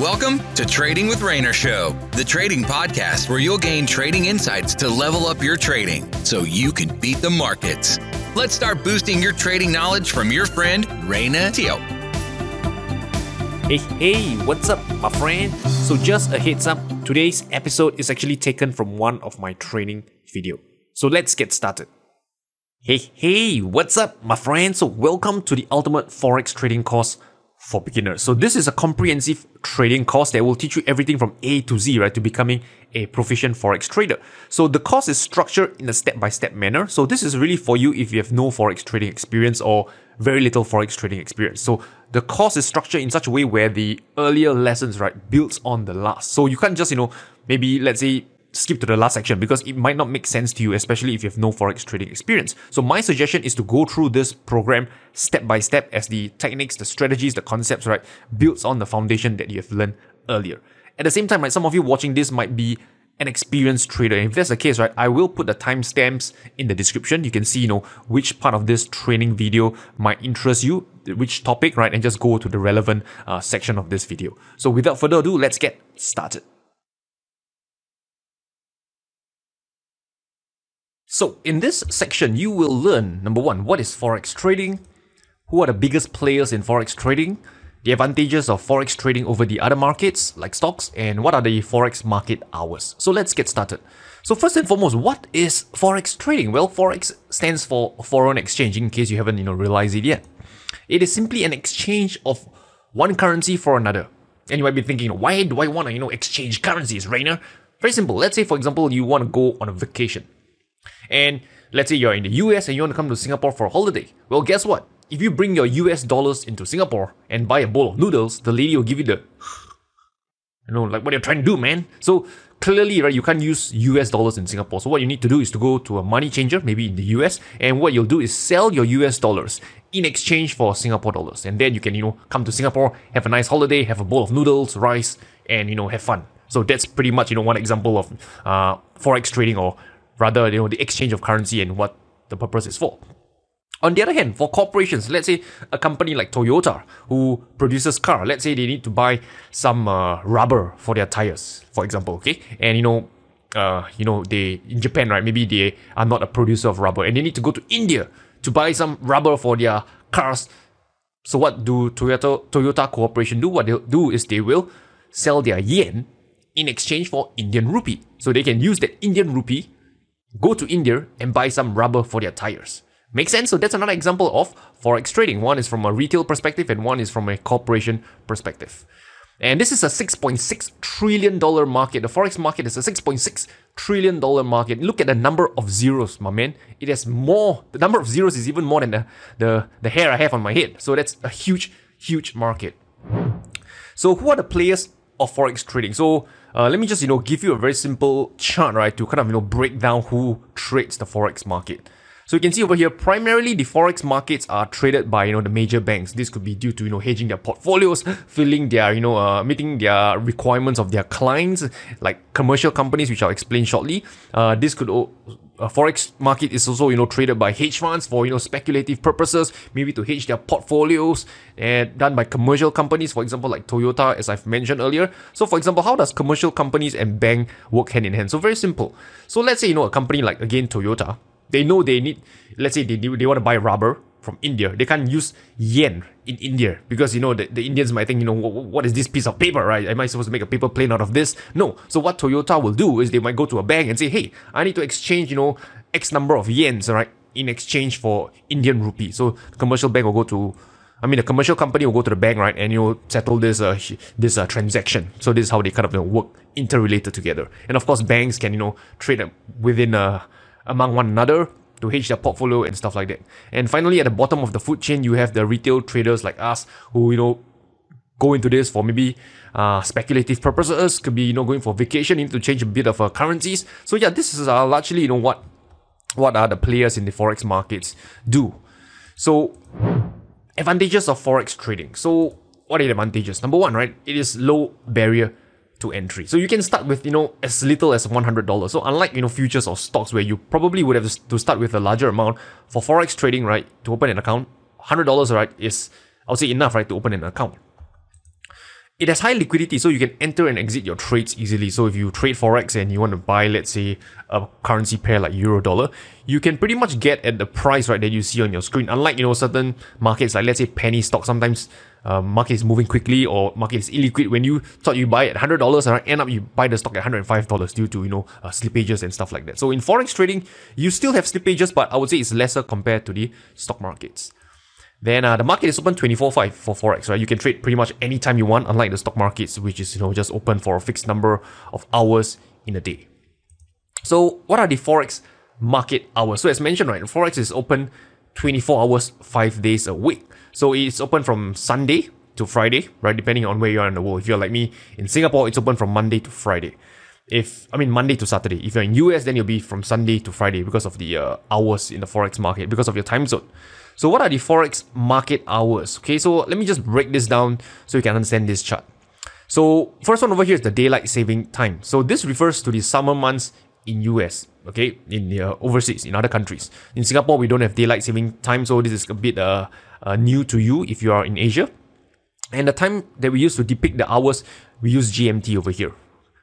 Welcome to Trading with Rayner Show, the trading podcast where you'll gain trading insights to level up your trading so you can beat the markets. Let's start boosting your trading knowledge from your friend Rayner Teo. Hey, hey, what's up, my friend? So, just a heads up today's episode is actually taken from one of my training video. So, let's get started. Hey, hey, what's up, my friend? So, welcome to the Ultimate Forex Trading course for beginners. So this is a comprehensive trading course that will teach you everything from A to Z, right, to becoming a proficient forex trader. So the course is structured in a step-by-step manner. So this is really for you if you have no forex trading experience or very little forex trading experience. So the course is structured in such a way where the earlier lessons, right, builds on the last. So you can't just, you know, maybe let's say skip to the last section because it might not make sense to you, especially if you have no forex trading experience. So my suggestion is to go through this program step by step as the techniques, the strategies, the concepts, right, builds on the foundation that you have learned earlier. At the same time, right, some of you watching this might be an experienced trader. And if that's the case, right, I will put the timestamps in the description. You can see, you know, which part of this training video might interest you, which topic, right, and just go to the relevant uh, section of this video. So without further ado, let's get started. So, in this section, you will learn number one, what is Forex trading? Who are the biggest players in Forex trading? The advantages of Forex trading over the other markets, like stocks, and what are the Forex market hours? So, let's get started. So, first and foremost, what is Forex trading? Well, Forex stands for foreign exchange, in case you haven't you know, realized it yet. It is simply an exchange of one currency for another. And you might be thinking, why do I want to, you know, exchange currencies, Rayner? Very simple. Let's say, for example, you want to go on a vacation. And let's say you're in the US and you want to come to Singapore for a holiday. Well, guess what? If you bring your US dollars into Singapore and buy a bowl of noodles, the lady will give you the, you know, like what you're trying to do, man. So clearly, right, you can't use US dollars in Singapore. So what you need to do is to go to a money changer, maybe in the US, and what you'll do is sell your US dollars in exchange for Singapore dollars. And then you can, you know, come to Singapore, have a nice holiday, have a bowl of noodles, rice, and, you know, have fun. So that's pretty much, you know, one example of uh, forex trading or rather, you know, the exchange of currency and what the purpose is for. On the other hand, for corporations, let's say a company like Toyota who produces car, let's say they need to buy some uh, rubber for their tires, for example, okay, and you know, uh, you know, they in Japan, right? Maybe they are not a producer of rubber, and they need to go to India to buy some rubber for their cars. So what do Toyota Toyota Corporation do? What they'll do is they will sell their yen in exchange for Indian rupee, so they can use that Indian rupee go to India and buy some rubber for their tires. Make sense? So that's another example of forex trading. One is from a retail perspective and one is from a corporation perspective. And this is a $6.6 trillion market. The forex market is a $6.6 trillion market. Look at the number of zeros, my man. It has more, the number of zeros is even more than the, the, the hair I have on my head. So that's a huge, huge market. So who are the players of forex trading? So uh, let me just you know give you a very simple chart right to kind of you know break down who trades the forex market. So you can see over here, primarily the forex markets are traded by you know the major banks. This could be due to you know hedging their portfolios, filling their you know uh, meeting their requirements of their clients, like commercial companies, which I'll explain shortly. Uh, this could a forex market is also you know traded by hedge funds for you know speculative purposes, maybe to hedge their portfolios, and done by commercial companies, for example like Toyota, as I've mentioned earlier. So for example, how does commercial companies and bank work hand in hand? So very simple. So let's say you know a company like again Toyota, they know they need, let's say they they want to buy rubber from India. They can't use yen in India because you know the, the Indians might think you know what, is this piece of paper right? Am I supposed to make a paper plane out of this? No. So what Toyota will do is they might go to a bank and say, hey, I need to exchange you know X number of yens right in exchange for Indian rupee. So commercial bank will go to I mean, the commercial company will go to the bank, right, and you'll settle this uh, this uh, transaction. So this is how they kind of you know, work interrelated together. And of course, banks can you know trade within uh, among one another to hedge their portfolio and stuff like that. And finally, at the bottom of the food chain, you have the retail traders like us who, you know, go into this for maybe uh, speculative purposes, could be, you know, going for vacation, you need to change a bit of uh, currencies. So yeah, this is uh, largely, you know, what, what are the players in the Forex markets do. So advantages of Forex trading. So what are the advantages? Number one, right? It is low barrier to entry. So you can start with, you know, as little as $100. So unlike, you know, futures or stocks where you probably would have to start with a larger amount, for Forex trading, right, to open an account, $100, right, is, I would say enough, right, to open an account. It has high liquidity, so you can enter and exit your trades easily. So if you trade forex and you want to buy, let's say, a currency pair like euro dollar, you can pretty much get at the price right that you see on your screen. Unlike you know certain markets like let's say penny stock, sometimes uh, market is moving quickly or market is illiquid. When you thought you buy at hundred dollars, and end up you buy the stock at hundred and five dollars due to you know uh, slippages and stuff like that. So in forex trading, you still have slippages, but I would say it's lesser compared to the stock markets. Then uh, the market is open 24/5 for forex, right? You can trade pretty much anytime you want, unlike the stock markets, which is you know just open for a fixed number of hours in a day. So what are the forex market hours? So as mentioned, right, forex is open 24 hours, five days a week. So it's open from Sunday to Friday, right? Depending on where you are in the world. If you're like me in Singapore, it's open from Monday to Friday. If I mean Monday to Saturday. If you're in US, then you'll be from Sunday to Friday because of the uh, hours in the forex market because of your time zone. So what are the forex market hours? Okay, so let me just break this down so you can understand this chart. So first one over here is the daylight saving time. So this refers to the summer months in US, okay, in the uh, overseas, in other countries. In Singapore, we don't have daylight saving time, so this is a bit uh, uh, new to you if you are in Asia. And the time that we use to depict the hours, we use GMT over here.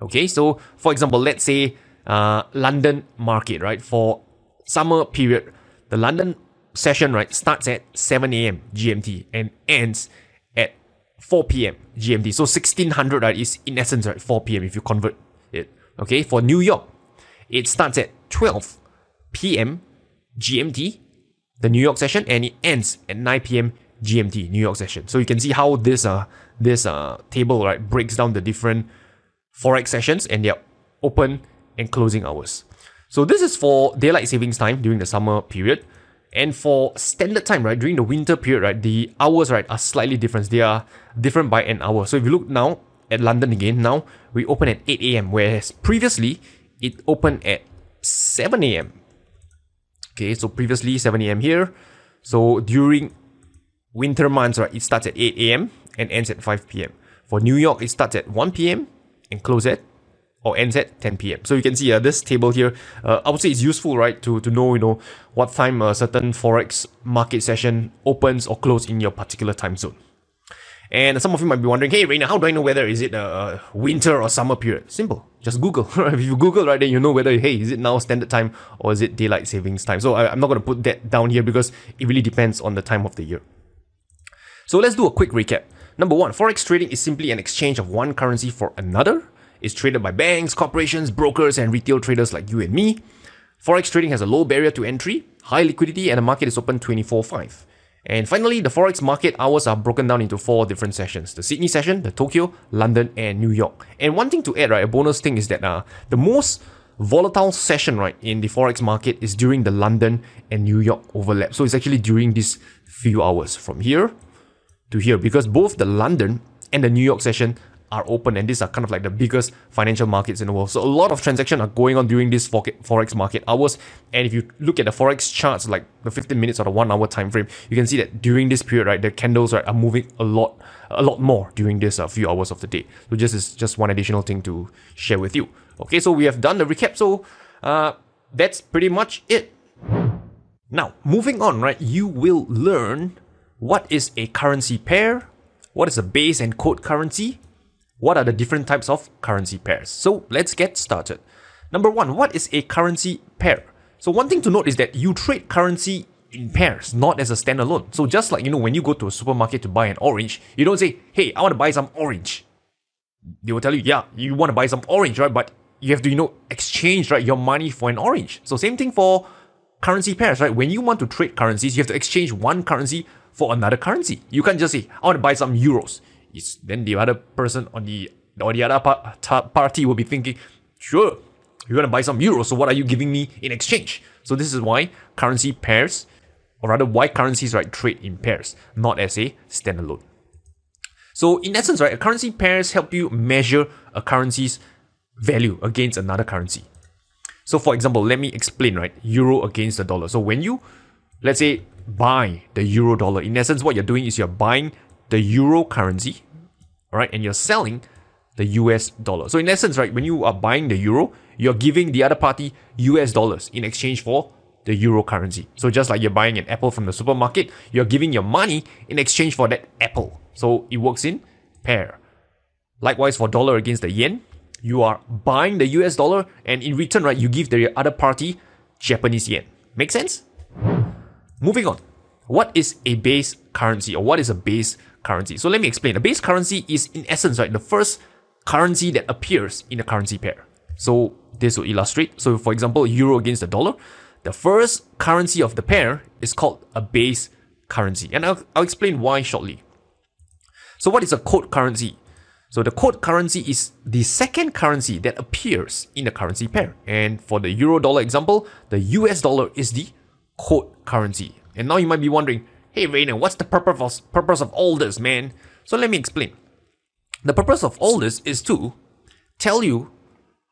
Okay, so for example, let's say uh, London market, right? For summer period, the London session, right, starts at 7 a.m. GMT and ends at 4 p.m. GMT. So 1600 right, is in essence right 4 p.m. if you convert it. Okay, for New York, it starts at 12 p.m. GMT, the New York session, and it ends at 9 p.m. GMT, New York session. So you can see how this uh this uh table right breaks down the different forex sessions and their open and closing hours. So this is for daylight savings time during the summer period. And for standard time, right, during the winter period, right, the hours, right, are slightly different. They are different by an hour. So if you look now at London again, now we open at 8 a.m., whereas previously it opened at 7 a.m. Okay, so previously 7 a.m. here. So during winter months, right, it starts at 8 a.m. and ends at 5 p.m. For New York, it starts at 1 p.m. and closes at or ends at 10 p.m. So you can see uh, this table here. Uh, I would say it's useful, right, to to know you know what time a certain forex market session opens or closes in your particular time zone. And some of you might be wondering, hey, Rayner, how do I know whether is it a winter or summer period? Simple, just Google. if you Google, right, then you know whether hey, is it now standard time or is it daylight savings time? So I, I'm not going to put that down here because it really depends on the time of the year. So let's do a quick recap. Number one, forex trading is simply an exchange of one currency for another is traded by banks, corporations, brokers, and retail traders like you and me. Forex trading has a low barrier to entry, high liquidity, and the market is open 24 5. And finally, the Forex market hours are broken down into four different sessions the Sydney session, the Tokyo, London, and New York. And one thing to add, right, a bonus thing is that uh, the most volatile session, right, in the Forex market is during the London and New York overlap. So it's actually during these few hours from here to here because both the London and the New York session are open and these are kind of like the biggest financial markets in the world. So a lot of transactions are going on during this forex market hours. And if you look at the forex charts, like the 15 minutes or the one hour time frame, you can see that during this period, right, the candles right, are moving a lot, a lot more during this uh, few hours of the day. So just is just one additional thing to share with you. Okay, so we have done the recap. So uh, that's pretty much it. Now, moving on, right, you will learn what is a currency pair, what is a base and quote currency, what are the different types of currency pairs? So let's get started. Number one, what is a currency pair? So one thing to note is that you trade currency in pairs, not as a standalone. So just like you know, when you go to a supermarket to buy an orange, you don't say, "Hey, I want to buy some orange." They will tell you, "Yeah, you want to buy some orange, right?" But you have to you know exchange right your money for an orange. So same thing for currency pairs, right? When you want to trade currencies, you have to exchange one currency for another currency. You can't just say, "I want to buy some euros." It's, then the other person on the or the other party will be thinking, sure, you're gonna buy some euros, so what are you giving me in exchange? So this is why currency pairs, or rather why currencies right trade in pairs, not as a standalone. So in essence, right, currency pairs help you measure a currency's value against another currency. So for example, let me explain, right, euro against the dollar. So when you, let's say, buy the euro dollar, in essence, what you're doing is you're buying the euro currency, right, and you're selling the US dollar. So in essence, right, when you are buying the euro, you're giving the other party US dollars in exchange for the euro currency. So just like you're buying an apple from the supermarket, you're giving your money in exchange for that apple. So it works in pair. Likewise, for dollar against the yen, you are buying the US dollar, and in return, right, you give the other party Japanese yen. Make sense? Moving on. What is a base currency or what is a base currency? So let me explain. A base currency is in essence, right, the first currency that appears in a currency pair. So this will illustrate. So for example, euro against the dollar, the first currency of the pair is called a base currency. And I'll, I'll explain why shortly. So what is a quote currency? So the quote currency is the second currency that appears in the currency pair. And for the euro dollar example, the US dollar is the quote currency. And now you might be wondering, hey Rayner, what's the purpose of, purpose of all this, man? So let me explain. The purpose of all this is to tell you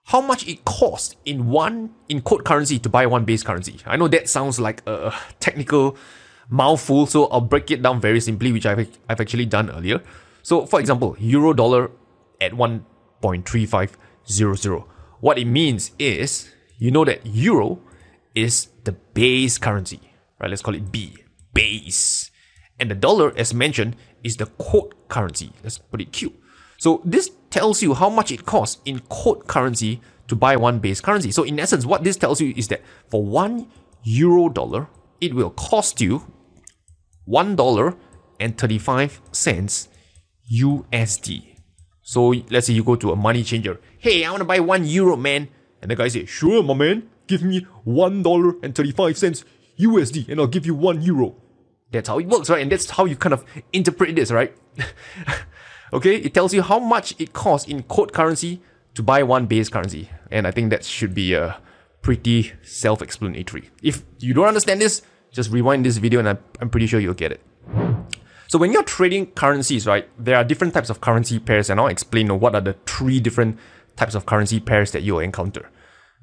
how much it costs in one in quote currency to buy one base currency. I know that sounds like a technical mouthful, so I'll break it down very simply, which I've, I've actually done earlier. So, for example, euro dollar at 1.3500. What it means is, you know that euro is the base currency, right? Let's call it B, base. And the dollar, as mentioned, is the quote currency. Let's put it Q. So this tells you how much it costs in quote currency to buy one base currency. So in essence, what this tells you is that for one euro dollar, it will cost you one dollar and thirty-five cents USD. So let's say you go to a money changer. Hey, I want to buy one euro, man. And the guy says, sure, my man, give me one dollar and thirty-five cents USD, and I'll give you one euro. That's how it works, right? And that's how you kind of interpret this, right? okay, it tells you how much it costs in quote currency to buy one base currency. And I think that should be uh, pretty self-explanatory. If you don't understand this, just rewind this video and I'm pretty sure you'll get it. So when you're trading currencies, right, there are different types of currency pairs, and I'll explain what are the three different types of currency pairs that you'll encounter.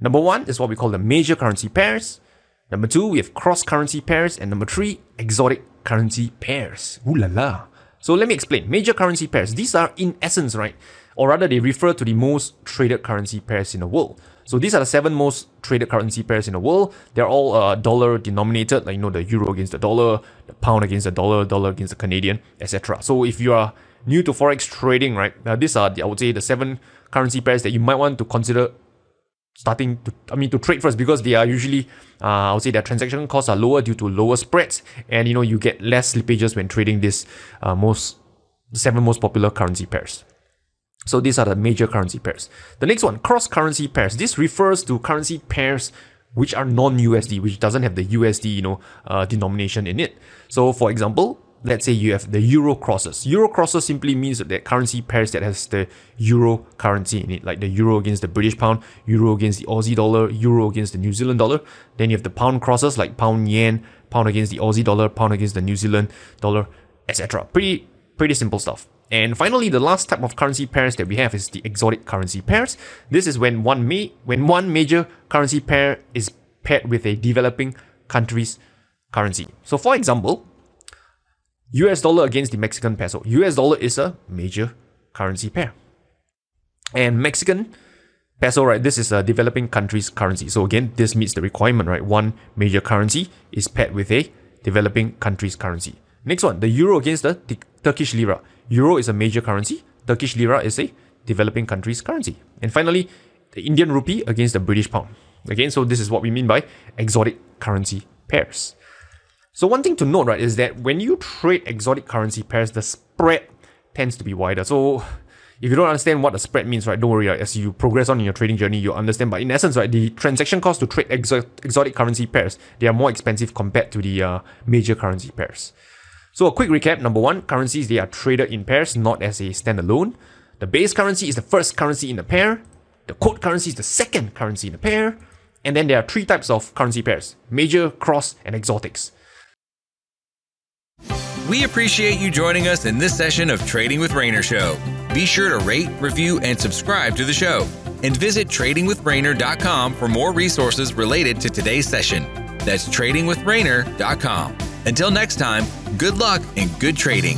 Number one is what we call the major currency pairs. Number two, we have cross currency pairs, and number three, exotic currency pairs. Ooh la la. So let me explain. Major currency pairs. These are in essence, right, or rather, they refer to the most traded currency pairs in the world. So these are the seven most traded currency pairs in the world. They're all uh, dollar denominated, like you know the euro against the dollar, the pound against the dollar, dollar against the Canadian, etc. So if you are new to forex trading, right, uh, these are the, I would say the seven currency pairs that you might want to consider starting to I mean to trade first because they are usually uh, I would say their transaction costs are lower due to lower spreads and you know you get less slippages when trading this uh, most seven most popular currency pairs. So these are the major currency pairs. The next one, cross currency pairs. This refers to currency pairs which are non-USD, which doesn't have the USD, you know, uh, denomination in it. So for example, let's say you have the euro crosses. Euro crosses simply means that currency pairs that has the euro currency in it, like the euro against the British pound, euro against the Aussie dollar, euro against the New Zealand dollar. Then you have the pound crosses like pound yen, pound against the Aussie dollar, pound against the New Zealand dollar, etc. Pretty pretty simple stuff. And finally, the last type of currency pairs that we have is the exotic currency pairs. This is when one may, when one major currency pair is paired with a developing country's currency. So for example, US dollar against the Mexican peso. US dollar is a major currency pair. And Mexican peso, right, this is a developing country's currency. So again, this meets the requirement, right? One major currency is paired with a developing country's currency. Next one, the euro against the Turkish lira. Euro is a major currency. Turkish lira is a developing country's currency. And finally, the Indian rupee against the British pound. Again, so this is what we mean by exotic currency pairs. So one thing to note, right, is that when you trade exotic currency pairs, the spread tends to be wider. So if you don't understand what the spread means, right, don't worry. Right, as you progress on in your trading journey, you'll understand. But in essence, right, the transaction cost to trade exo- exotic currency pairs they are more expensive compared to the uh, major currency pairs. So a quick recap. Number one, currencies, they are traded in pairs, not as a standalone. The base currency is the first currency in the pair. The quote currency is the second currency in the pair. And then there are three types of currency pairs, major, cross, and exotics. We appreciate you joining us in this session of Trading with Rayner Show. Be sure to rate, review, and subscribe to the show. And visit tradingwithrayner.com for more resources related to today's session. That's tradingwithrayner.com. Until next time, good luck and good trading.